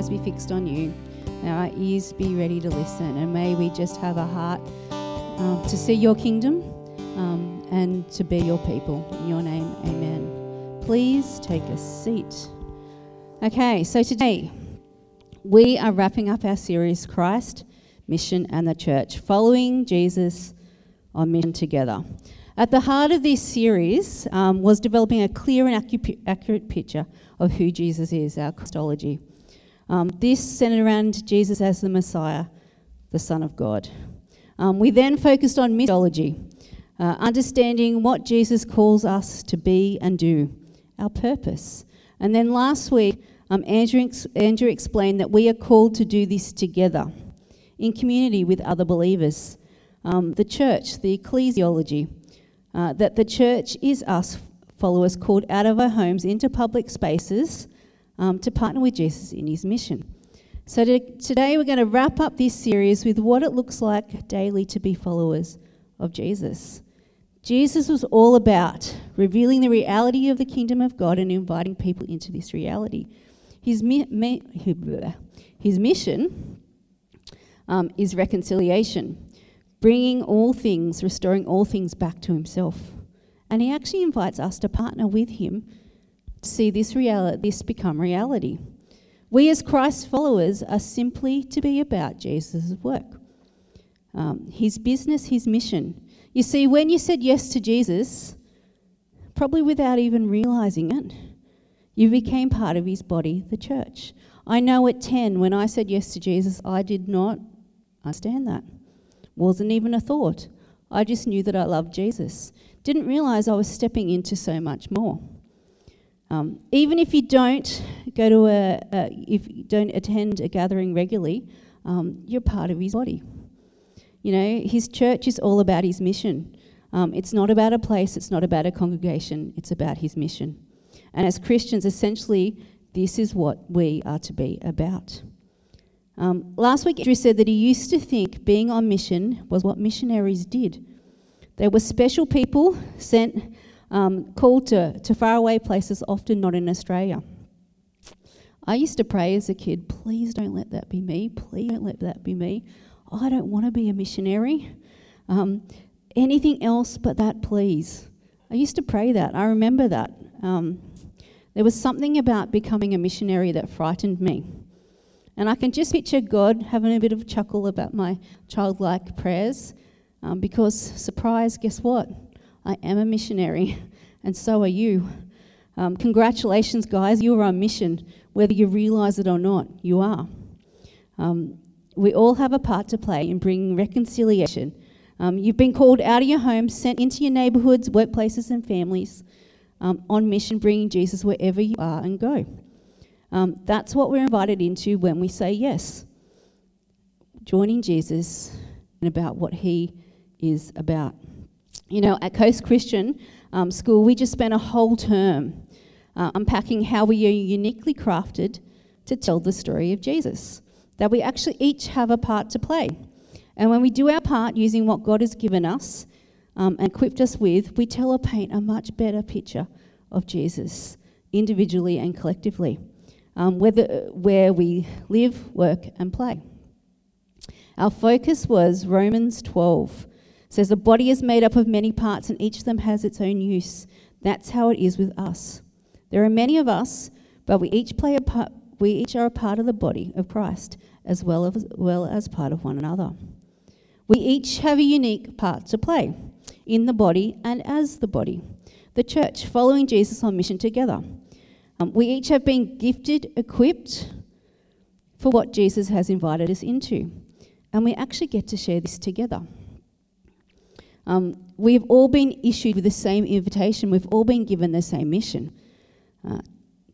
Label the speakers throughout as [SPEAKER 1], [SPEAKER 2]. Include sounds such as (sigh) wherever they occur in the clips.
[SPEAKER 1] eyes be fixed on you, our ears be ready to listen, and may we just have a heart um, to see your kingdom um, and to be your people. In your name, amen. Please take a seat. Okay, so today we are wrapping up our series Christ, Mission, and the Church, following Jesus on mission together. At the heart of this series um, was developing a clear and accurate picture of who Jesus is, our Christology. Um, this centered around Jesus as the Messiah, the Son of God. Um, we then focused on missiology, uh, understanding what Jesus calls us to be and do, our purpose. And then last week, um, Andrew, ex- Andrew explained that we are called to do this together in community with other believers. Um, the church, the ecclesiology, uh, that the church is us followers called out of our homes into public spaces um, to partner with Jesus in his mission. So to, today we're going to wrap up this series with what it looks like daily to be followers of Jesus. Jesus was all about revealing the reality of the kingdom of God and inviting people into this reality. His, mi- mi- (laughs) his mission um, is reconciliation bringing all things, restoring all things back to himself. And he actually invites us to partner with him see this reality, this become reality. We as Christ followers are simply to be about Jesus' work, um, his business, his mission. You see, when you said yes to Jesus, probably without even realizing it, you became part of his body, the church. I know at 10, when I said yes to Jesus, I did not understand that. Wasn't even a thought. I just knew that I loved Jesus. Didn't realize I was stepping into so much more. Um, even if you don't go to a, a, if you don't attend a gathering regularly, um, you're part of his body. You know, his church is all about his mission. Um, it's not about a place, it's not about a congregation, it's about his mission. And as Christians, essentially, this is what we are to be about. Um, last week, Andrew said that he used to think being on mission was what missionaries did. They were special people sent, um, called to, to faraway places, often not in Australia. I used to pray as a kid, please don't let that be me. Please don't let that be me. I don't want to be a missionary. Um, anything else but that, please. I used to pray that. I remember that. Um, there was something about becoming a missionary that frightened me. And I can just picture God having a bit of a chuckle about my childlike prayers um, because, surprise, guess what? I am a missionary, (laughs) and so are you. Um, congratulations, guys, you are on mission. Whether you realize it or not, you are. Um, we all have a part to play in bringing reconciliation. Um, you've been called out of your home, sent into your neighborhoods, workplaces, and families um, on mission, bringing Jesus wherever you are and go. Um, that's what we're invited into when we say yes. Joining Jesus and about what he is about. You know, at Coast Christian um, School, we just spent a whole term uh, unpacking how we are uniquely crafted to tell the story of Jesus, that we actually each have a part to play. And when we do our part using what God has given us um, and equipped us with, we tell or paint a much better picture of Jesus individually and collectively um, whether, where we live, work, and play. Our focus was Romans 12. Says the body is made up of many parts and each of them has its own use. That's how it is with us. There are many of us, but we each play a part, we each are a part of the body of Christ as well as, well as part of one another. We each have a unique part to play in the body and as the body. The church following Jesus on mission together. Um, we each have been gifted, equipped for what Jesus has invited us into. And we actually get to share this together. Um, we've all been issued with the same invitation, we've all been given the same mission uh,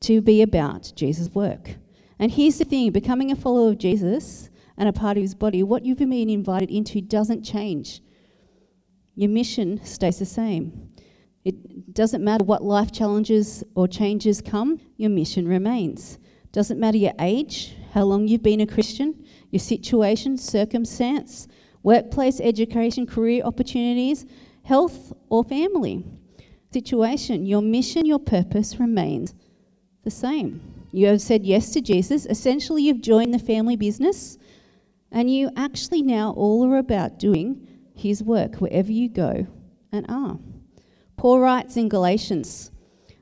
[SPEAKER 1] to be about Jesus' work. And here's the thing becoming a follower of Jesus and a part of his body, what you've been invited into doesn't change. Your mission stays the same. It doesn't matter what life challenges or changes come, your mission remains. Doesn't matter your age, how long you've been a Christian, your situation, circumstance, workplace, education, career opportunities, health, or family situation. Your mission, your purpose remains the same. You have said yes to Jesus. Essentially, you've joined the family business, and you actually now all are about doing his work wherever you go and are. Paul writes in Galatians,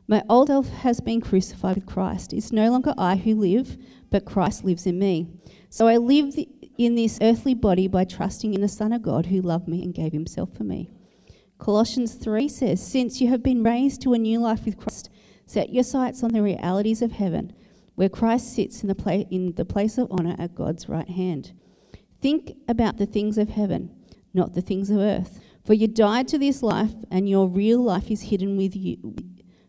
[SPEAKER 1] My old self has been crucified with Christ. It's no longer I who live, but Christ lives in me. So I live in this earthly body by trusting in the Son of God who loved me and gave himself for me. Colossians 3 says, Since you have been raised to a new life with Christ, set your sights on the realities of heaven, where Christ sits in the, pla- in the place of honour at God's right hand. Think about the things of heaven, not the things of earth. For you died to this life, and your real life is hidden with you,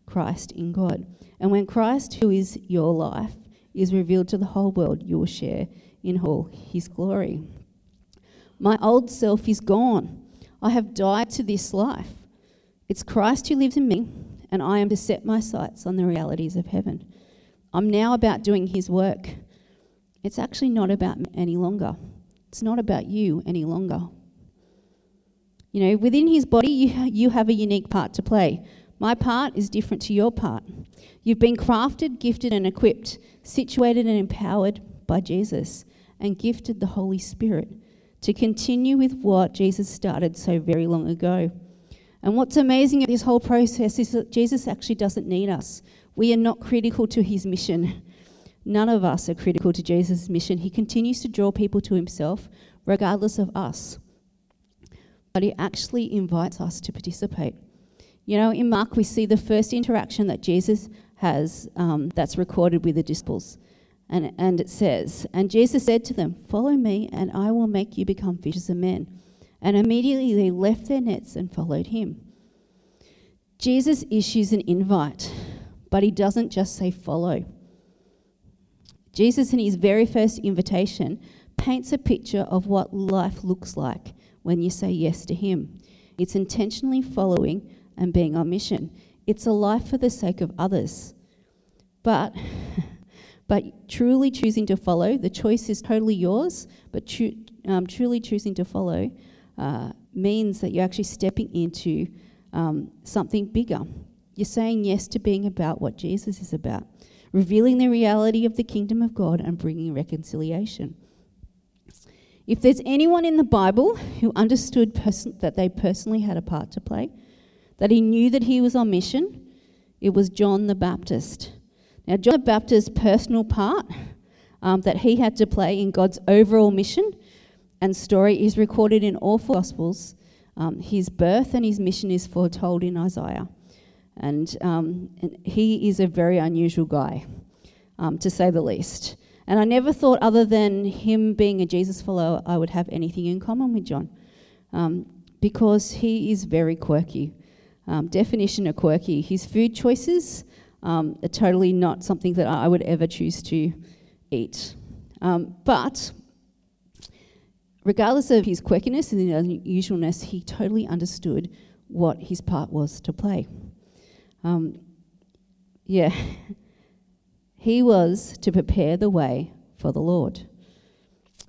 [SPEAKER 1] Christ in God. And when Christ, who is your life, is revealed to the whole world, you will share in all his glory. My old self is gone I have died to this life. It's Christ who lives in me, and I am to set my sights on the realities of heaven. I'm now about doing his work. It's actually not about me any longer. It's not about you any longer. You know, within his body, you, you have a unique part to play. My part is different to your part. You've been crafted, gifted, and equipped, situated and empowered by Jesus, and gifted the Holy Spirit to continue with what Jesus started so very long ago. And what's amazing at this whole process is that Jesus actually doesn't need us. We are not critical to his mission. None of us are critical to Jesus' mission. He continues to draw people to himself regardless of us. But he actually invites us to participate. You know, in Mark, we see the first interaction that Jesus has um, that's recorded with the disciples. And, and it says, And Jesus said to them, Follow me, and I will make you become fishers of men. And immediately they left their nets and followed him. Jesus issues an invite, but he doesn't just say follow. Jesus, in his very first invitation, paints a picture of what life looks like when you say yes to him. It's intentionally following and being on mission. It's a life for the sake of others. But (laughs) But truly choosing to follow, the choice is totally yours, but um, truly choosing to follow uh, means that you're actually stepping into um, something bigger. You're saying yes to being about what Jesus is about, revealing the reality of the kingdom of God and bringing reconciliation. If there's anyone in the Bible who understood that they personally had a part to play, that he knew that he was on mission, it was John the Baptist. Now, John the Baptist's personal part um, that he had to play in God's overall mission and story is recorded in all four Gospels. Um, his birth and his mission is foretold in Isaiah. And, um, and he is a very unusual guy, um, to say the least. And I never thought, other than him being a Jesus follower, I would have anything in common with John. Um, because he is very quirky. Um, definition of quirky. His food choices um, totally not something that I would ever choose to eat. Um, but regardless of his quirkiness and the unusualness, he totally understood what his part was to play. Um, yeah, (laughs) he was to prepare the way for the Lord.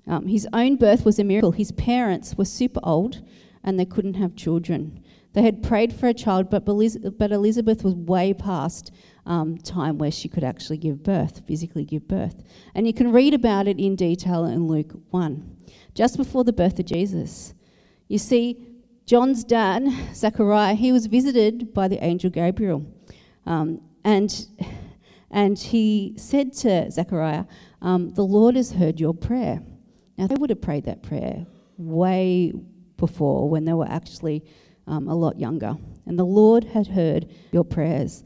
[SPEAKER 1] Um, his own birth was a miracle. His parents were super old and they couldn't have children. They had prayed for a child, but, but Elizabeth was way past um, time where she could actually give birth, physically give birth. And you can read about it in detail in Luke 1, just before the birth of Jesus. You see, John's dad, Zechariah, he was visited by the angel Gabriel. Um, and, and he said to Zechariah, um, The Lord has heard your prayer. Now, they would have prayed that prayer way before when they were actually um, a lot younger. And the Lord had heard your prayers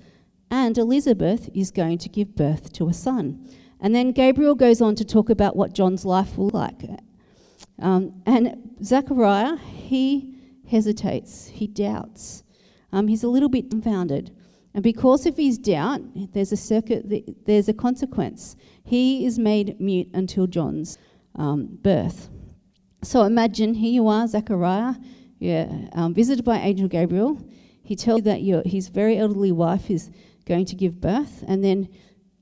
[SPEAKER 1] and Elizabeth is going to give birth to a son. And then Gabriel goes on to talk about what John's life will like. Um, and Zechariah, he hesitates, he doubts. Um, he's a little bit confounded. And because of his doubt, there's a, circuit, there's a consequence. He is made mute until John's um, birth. So imagine here you are, Zechariah, yeah, um, visited by Angel Gabriel. He tells you that your, his very elderly wife is going to give birth, and then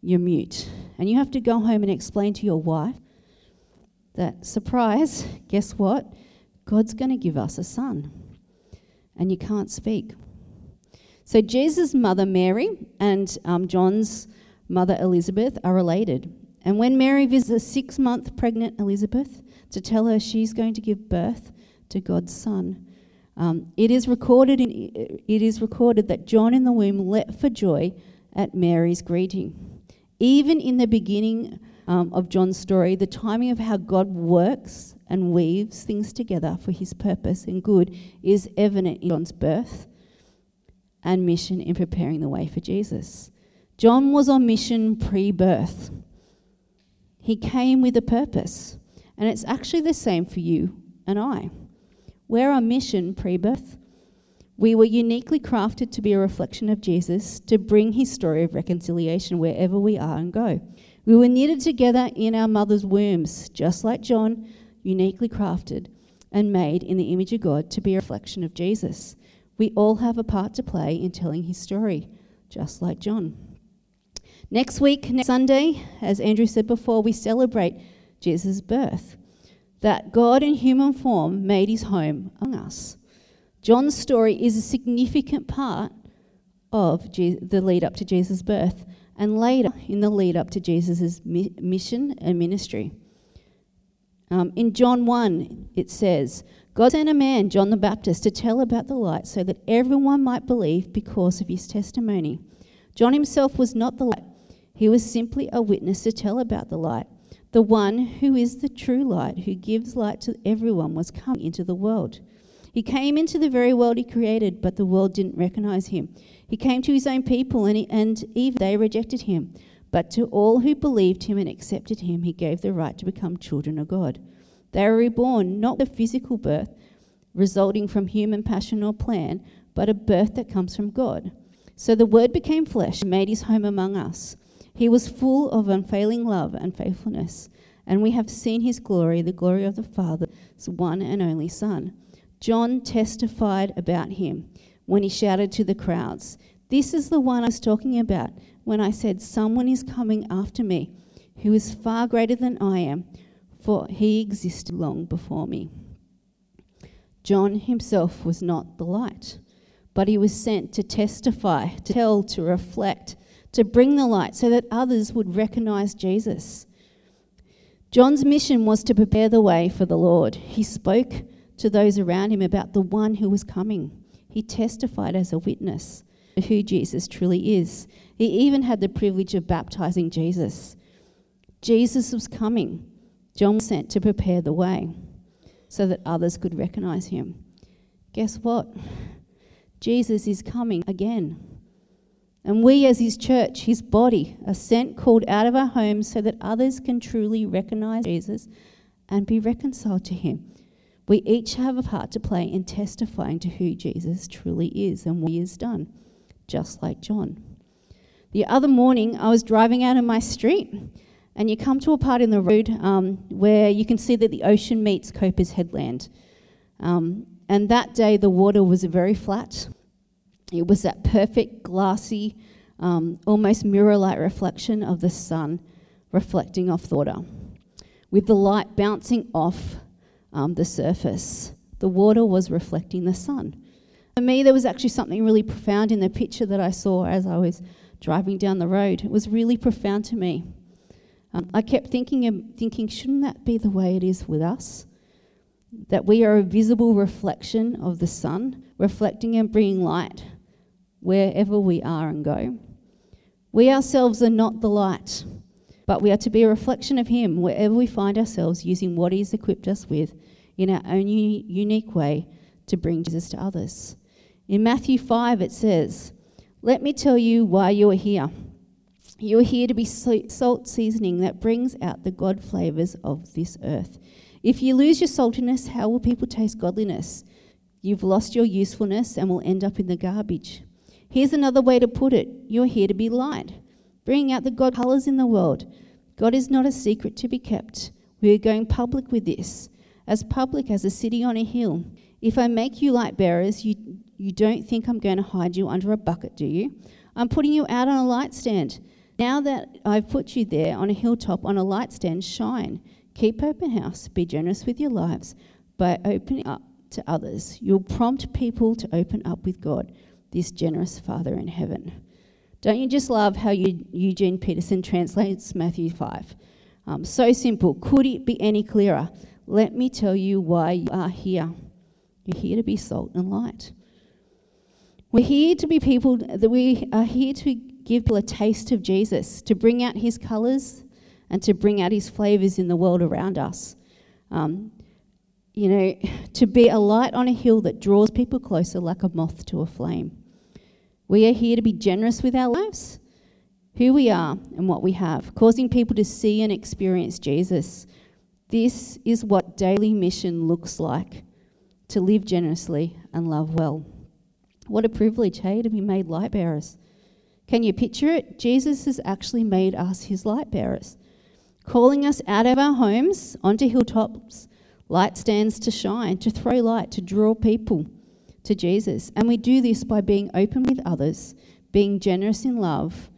[SPEAKER 1] you're mute. And you have to go home and explain to your wife that, surprise, guess what? God's going to give us a son. And you can't speak. So, Jesus' mother, Mary, and um, John's mother Elizabeth, are related. And when Mary visits six month pregnant Elizabeth to tell her she's going to give birth to God's Son, um, it, is recorded in, it is recorded that John in the womb leapt for joy at Mary's greeting. Even in the beginning um, of John's story, the timing of how God works and weaves things together for his purpose and good is evident in John's birth and mission in preparing the way for Jesus. John was on mission pre birth. He came with a purpose, and it's actually the same for you and I. We're on mission pre birth. We were uniquely crafted to be a reflection of Jesus, to bring his story of reconciliation wherever we are and go. We were knitted together in our mother's wombs, just like John, uniquely crafted and made in the image of God to be a reflection of Jesus. We all have a part to play in telling his story, just like John. Next week, next Sunday, as Andrew said before, we celebrate Jesus' birth. That God in human form made his home among us. John's story is a significant part of the lead up to Jesus' birth and later in the lead up to Jesus' mission and ministry. Um, in John 1, it says, God sent a man, John the Baptist, to tell about the light so that everyone might believe because of his testimony. John himself was not the light, he was simply a witness to tell about the light. The one who is the true light, who gives light to everyone, was coming into the world. He came into the very world he created, but the world didn't recognize him. He came to his own people, and, he, and even they rejected him. But to all who believed him and accepted him, he gave the right to become children of God. They were reborn not a physical birth resulting from human passion or plan, but a birth that comes from God. So the Word became flesh and made his home among us. He was full of unfailing love and faithfulness, and we have seen his glory, the glory of the Father's one and only Son. John testified about him when he shouted to the crowds, This is the one I was talking about when I said, Someone is coming after me who is far greater than I am, for he existed long before me. John himself was not the light, but he was sent to testify, to tell, to reflect, to bring the light so that others would recognize Jesus. John's mission was to prepare the way for the Lord. He spoke to those around him about the one who was coming. He testified as a witness of who Jesus truly is. He even had the privilege of baptizing Jesus. Jesus was coming. John was sent to prepare the way so that others could recognize him. Guess what? Jesus is coming again. And we, as his church, his body, are sent, called out of our homes so that others can truly recognize Jesus and be reconciled to him. We each have a part to play in testifying to who Jesus truly is and what he has done, just like John. The other morning, I was driving out of my street, and you come to a part in the road um, where you can see that the ocean meets Coper's Headland. Um, and that day, the water was very flat. It was that perfect, glassy, um, almost mirror like reflection of the sun reflecting off the water, with the light bouncing off um, the surface. The water was reflecting the sun. For me, there was actually something really profound in the picture that I saw as I was driving down the road. It was really profound to me. Um, I kept thinking, thinking, shouldn't that be the way it is with us? That we are a visible reflection of the sun, reflecting and bringing light wherever we are and go. We ourselves are not the light, but we are to be a reflection of Him wherever we find ourselves using what He's equipped us with in our own uni- unique way to bring Jesus to others. In Matthew 5, it says, Let me tell you why you are here. You are here to be salt seasoning that brings out the God flavours of this earth. If you lose your saltiness, how will people taste godliness? You've lost your usefulness and will end up in the garbage. Here's another way to put it you're here to be light bringing out the God colours in the world. God is not a secret to be kept. We are going public with this, as public as a city on a hill. If I make you light bearers, you, you don't think I'm going to hide you under a bucket, do you? I'm putting you out on a light stand. Now that I've put you there on a hilltop on a light stand, shine. Keep open house. Be generous with your lives by opening up to others. You'll prompt people to open up with God, this generous Father in heaven. Don't you just love how Eugene Peterson translates Matthew 5? Um, so simple. Could it be any clearer? Let me tell you why you are here. You're here to be salt and light. We're here to be people that we are here to give people a taste of Jesus, to bring out his colours and to bring out his flavours in the world around us. Um, you know, to be a light on a hill that draws people closer like a moth to a flame. We are here to be generous with our lives, who we are, and what we have, causing people to see and experience Jesus. This is what daily mission looks like to live generously and love well. What a privilege, hey, to be made light bearers. Can you picture it? Jesus has actually made us his light bearers, calling us out of our homes onto hilltops, light stands to shine, to throw light, to draw people to Jesus. And we do this by being open with others, being generous in love,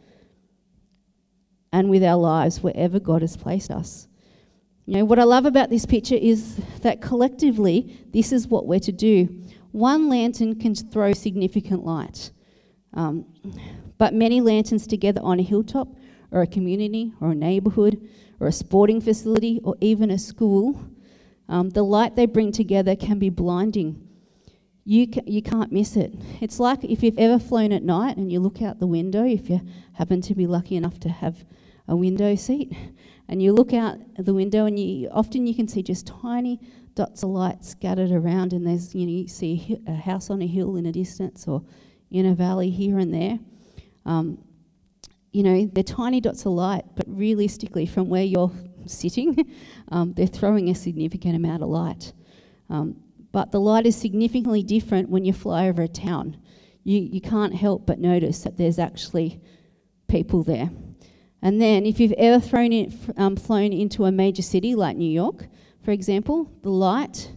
[SPEAKER 1] and with our lives wherever God has placed us. You know, what I love about this picture is that collectively, this is what we're to do. One lantern can throw significant light, um, but many lanterns together on a hilltop, or a community, or a neighbourhood, or a sporting facility, or even a school, um, the light they bring together can be blinding. You, ca- you can't miss it. It's like if you've ever flown at night and you look out the window, if you happen to be lucky enough to have a window seat, and you look out the window and you often you can see just tiny dots of light scattered around and there's you know you see a house on a hill in a distance or in a valley here and there um, you know they're tiny dots of light but realistically from where you're sitting (laughs) um, they're throwing a significant amount of light um, but the light is significantly different when you fly over a town you, you can't help but notice that there's actually people there and then, if you've ever thrown in, um, flown into a major city like New York, for example, the light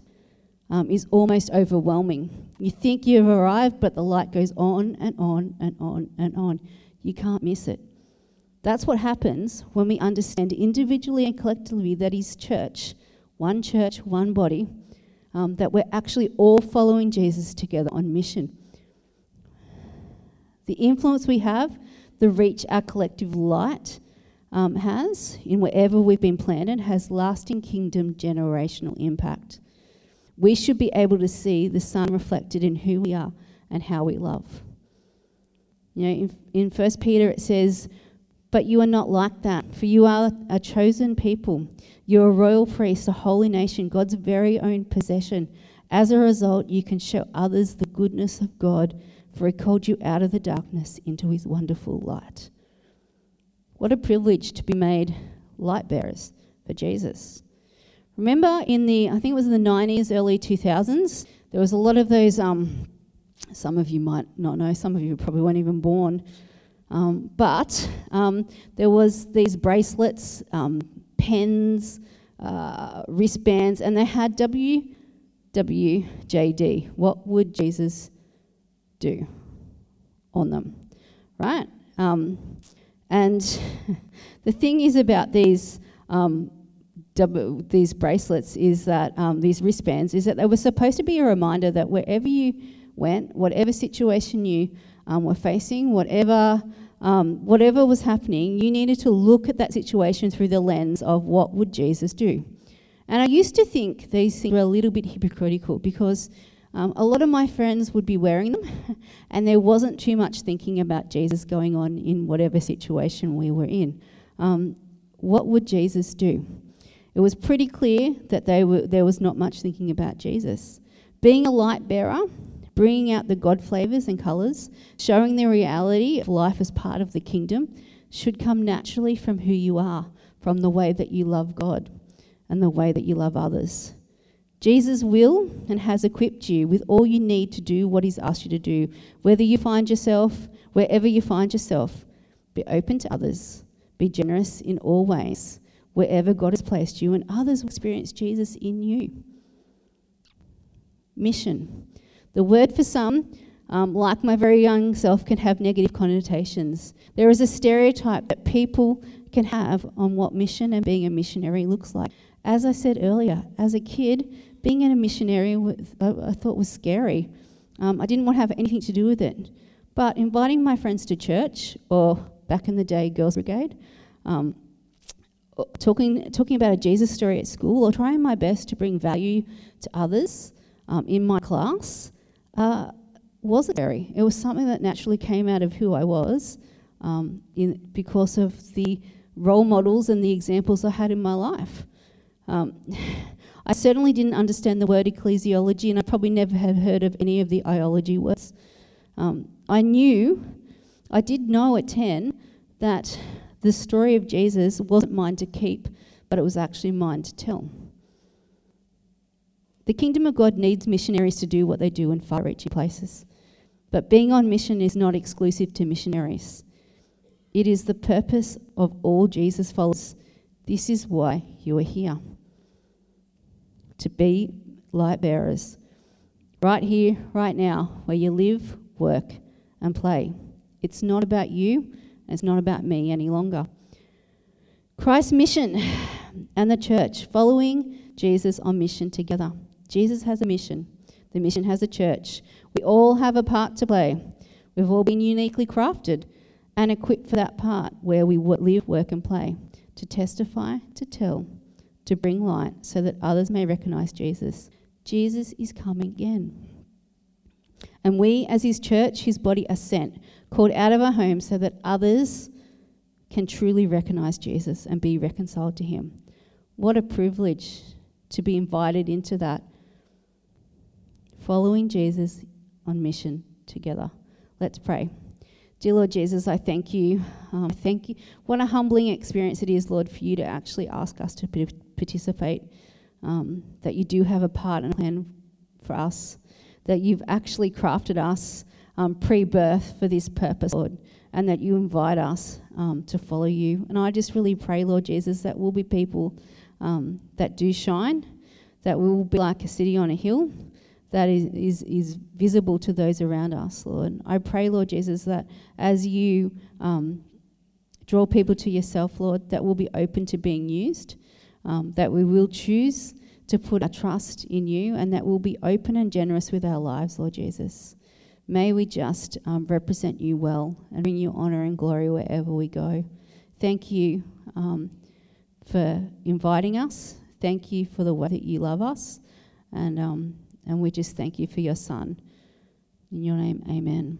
[SPEAKER 1] um, is almost overwhelming. You think you've arrived, but the light goes on and on and on and on. You can't miss it. That's what happens when we understand individually and collectively that is church, one church, one body, um, that we're actually all following Jesus together on mission. The influence we have the reach our collective light um, has in wherever we've been planted has lasting kingdom generational impact. We should be able to see the sun reflected in who we are and how we love. You know, in, in 1 Peter it says, But you are not like that, for you are a chosen people. You're a royal priest, a holy nation, God's very own possession. As a result, you can show others the goodness of God for he called you out of the darkness into his wonderful light. What a privilege to be made light bearers for Jesus. Remember in the, I think it was the 90s, early 2000s, there was a lot of those, um, some of you might not know, some of you probably weren't even born, um, but um, there was these bracelets, um, pens, uh, wristbands, and they had WWJD. What would Jesus do on them, right? Um, and (laughs) the thing is about these um, these bracelets is that um, these wristbands is that they were supposed to be a reminder that wherever you went, whatever situation you um, were facing, whatever um, whatever was happening, you needed to look at that situation through the lens of what would Jesus do. And I used to think these things were a little bit hypocritical because um, a lot of my friends would be wearing them, (laughs) and there wasn't too much thinking about Jesus going on in whatever situation we were in. Um, what would Jesus do? It was pretty clear that were, there was not much thinking about Jesus. Being a light bearer, bringing out the God flavours and colours, showing the reality of life as part of the kingdom, should come naturally from who you are, from the way that you love God and the way that you love others. Jesus will and has equipped you with all you need to do what He's asked you to do. Whether you find yourself, wherever you find yourself, be open to others, be generous in all ways, wherever God has placed you, and others will experience Jesus in you. Mission. The word for some, um, like my very young self, can have negative connotations. There is a stereotype that people can have on what mission and being a missionary looks like. As I said earlier, as a kid, being in a missionary I, I thought was scary. Um, I didn't want to have anything to do with it. But inviting my friends to church, or back in the day, Girls Brigade, um, talking, talking about a Jesus story at school, or trying my best to bring value to others um, in my class, uh, wasn't very. It was something that naturally came out of who I was um, in, because of the role models and the examples I had in my life. Um, (laughs) I certainly didn't understand the word ecclesiology, and I probably never had heard of any of the iology words. Um, I knew, I did know at 10 that the story of Jesus wasn't mine to keep, but it was actually mine to tell. The kingdom of God needs missionaries to do what they do in far reaching places. But being on mission is not exclusive to missionaries. It is the purpose of all Jesus followers. This is why you are here to be light bearers. Right here, right now, where you live, work, and play. It's not about you, it's not about me any longer. Christ's mission and the church following Jesus on mission together. Jesus has a mission, the mission has a church. We all have a part to play. We've all been uniquely crafted and equipped for that part where we live, work, and play to testify, to tell, to bring light so that others may recognize Jesus. Jesus is coming again. And we, as his church, his body, are sent, called out of our homes so that others can truly recognize Jesus and be reconciled to him. What a privilege to be invited into that. Following Jesus on mission together. Let's pray. Dear Lord Jesus, I thank you. Um, thank you. What a humbling experience it is, Lord, for you to actually ask us to participate. Um, that you do have a part and plan for us that you've actually crafted us um, pre birth for this purpose, Lord, and that you invite us um, to follow you. And I just really pray, Lord Jesus, that we'll be people um, that do shine, that we will be like a city on a hill that is, is, is visible to those around us, Lord. I pray, Lord Jesus, that as you um, draw people to yourself, Lord, that we'll be open to being used, um, that we will choose to put our trust in you and that we'll be open and generous with our lives, Lord Jesus. May we just um, represent you well and bring you honour and glory wherever we go. Thank you um, for inviting us. Thank you for the way that you love us. And, um, and we just thank you for your Son. In your name, amen.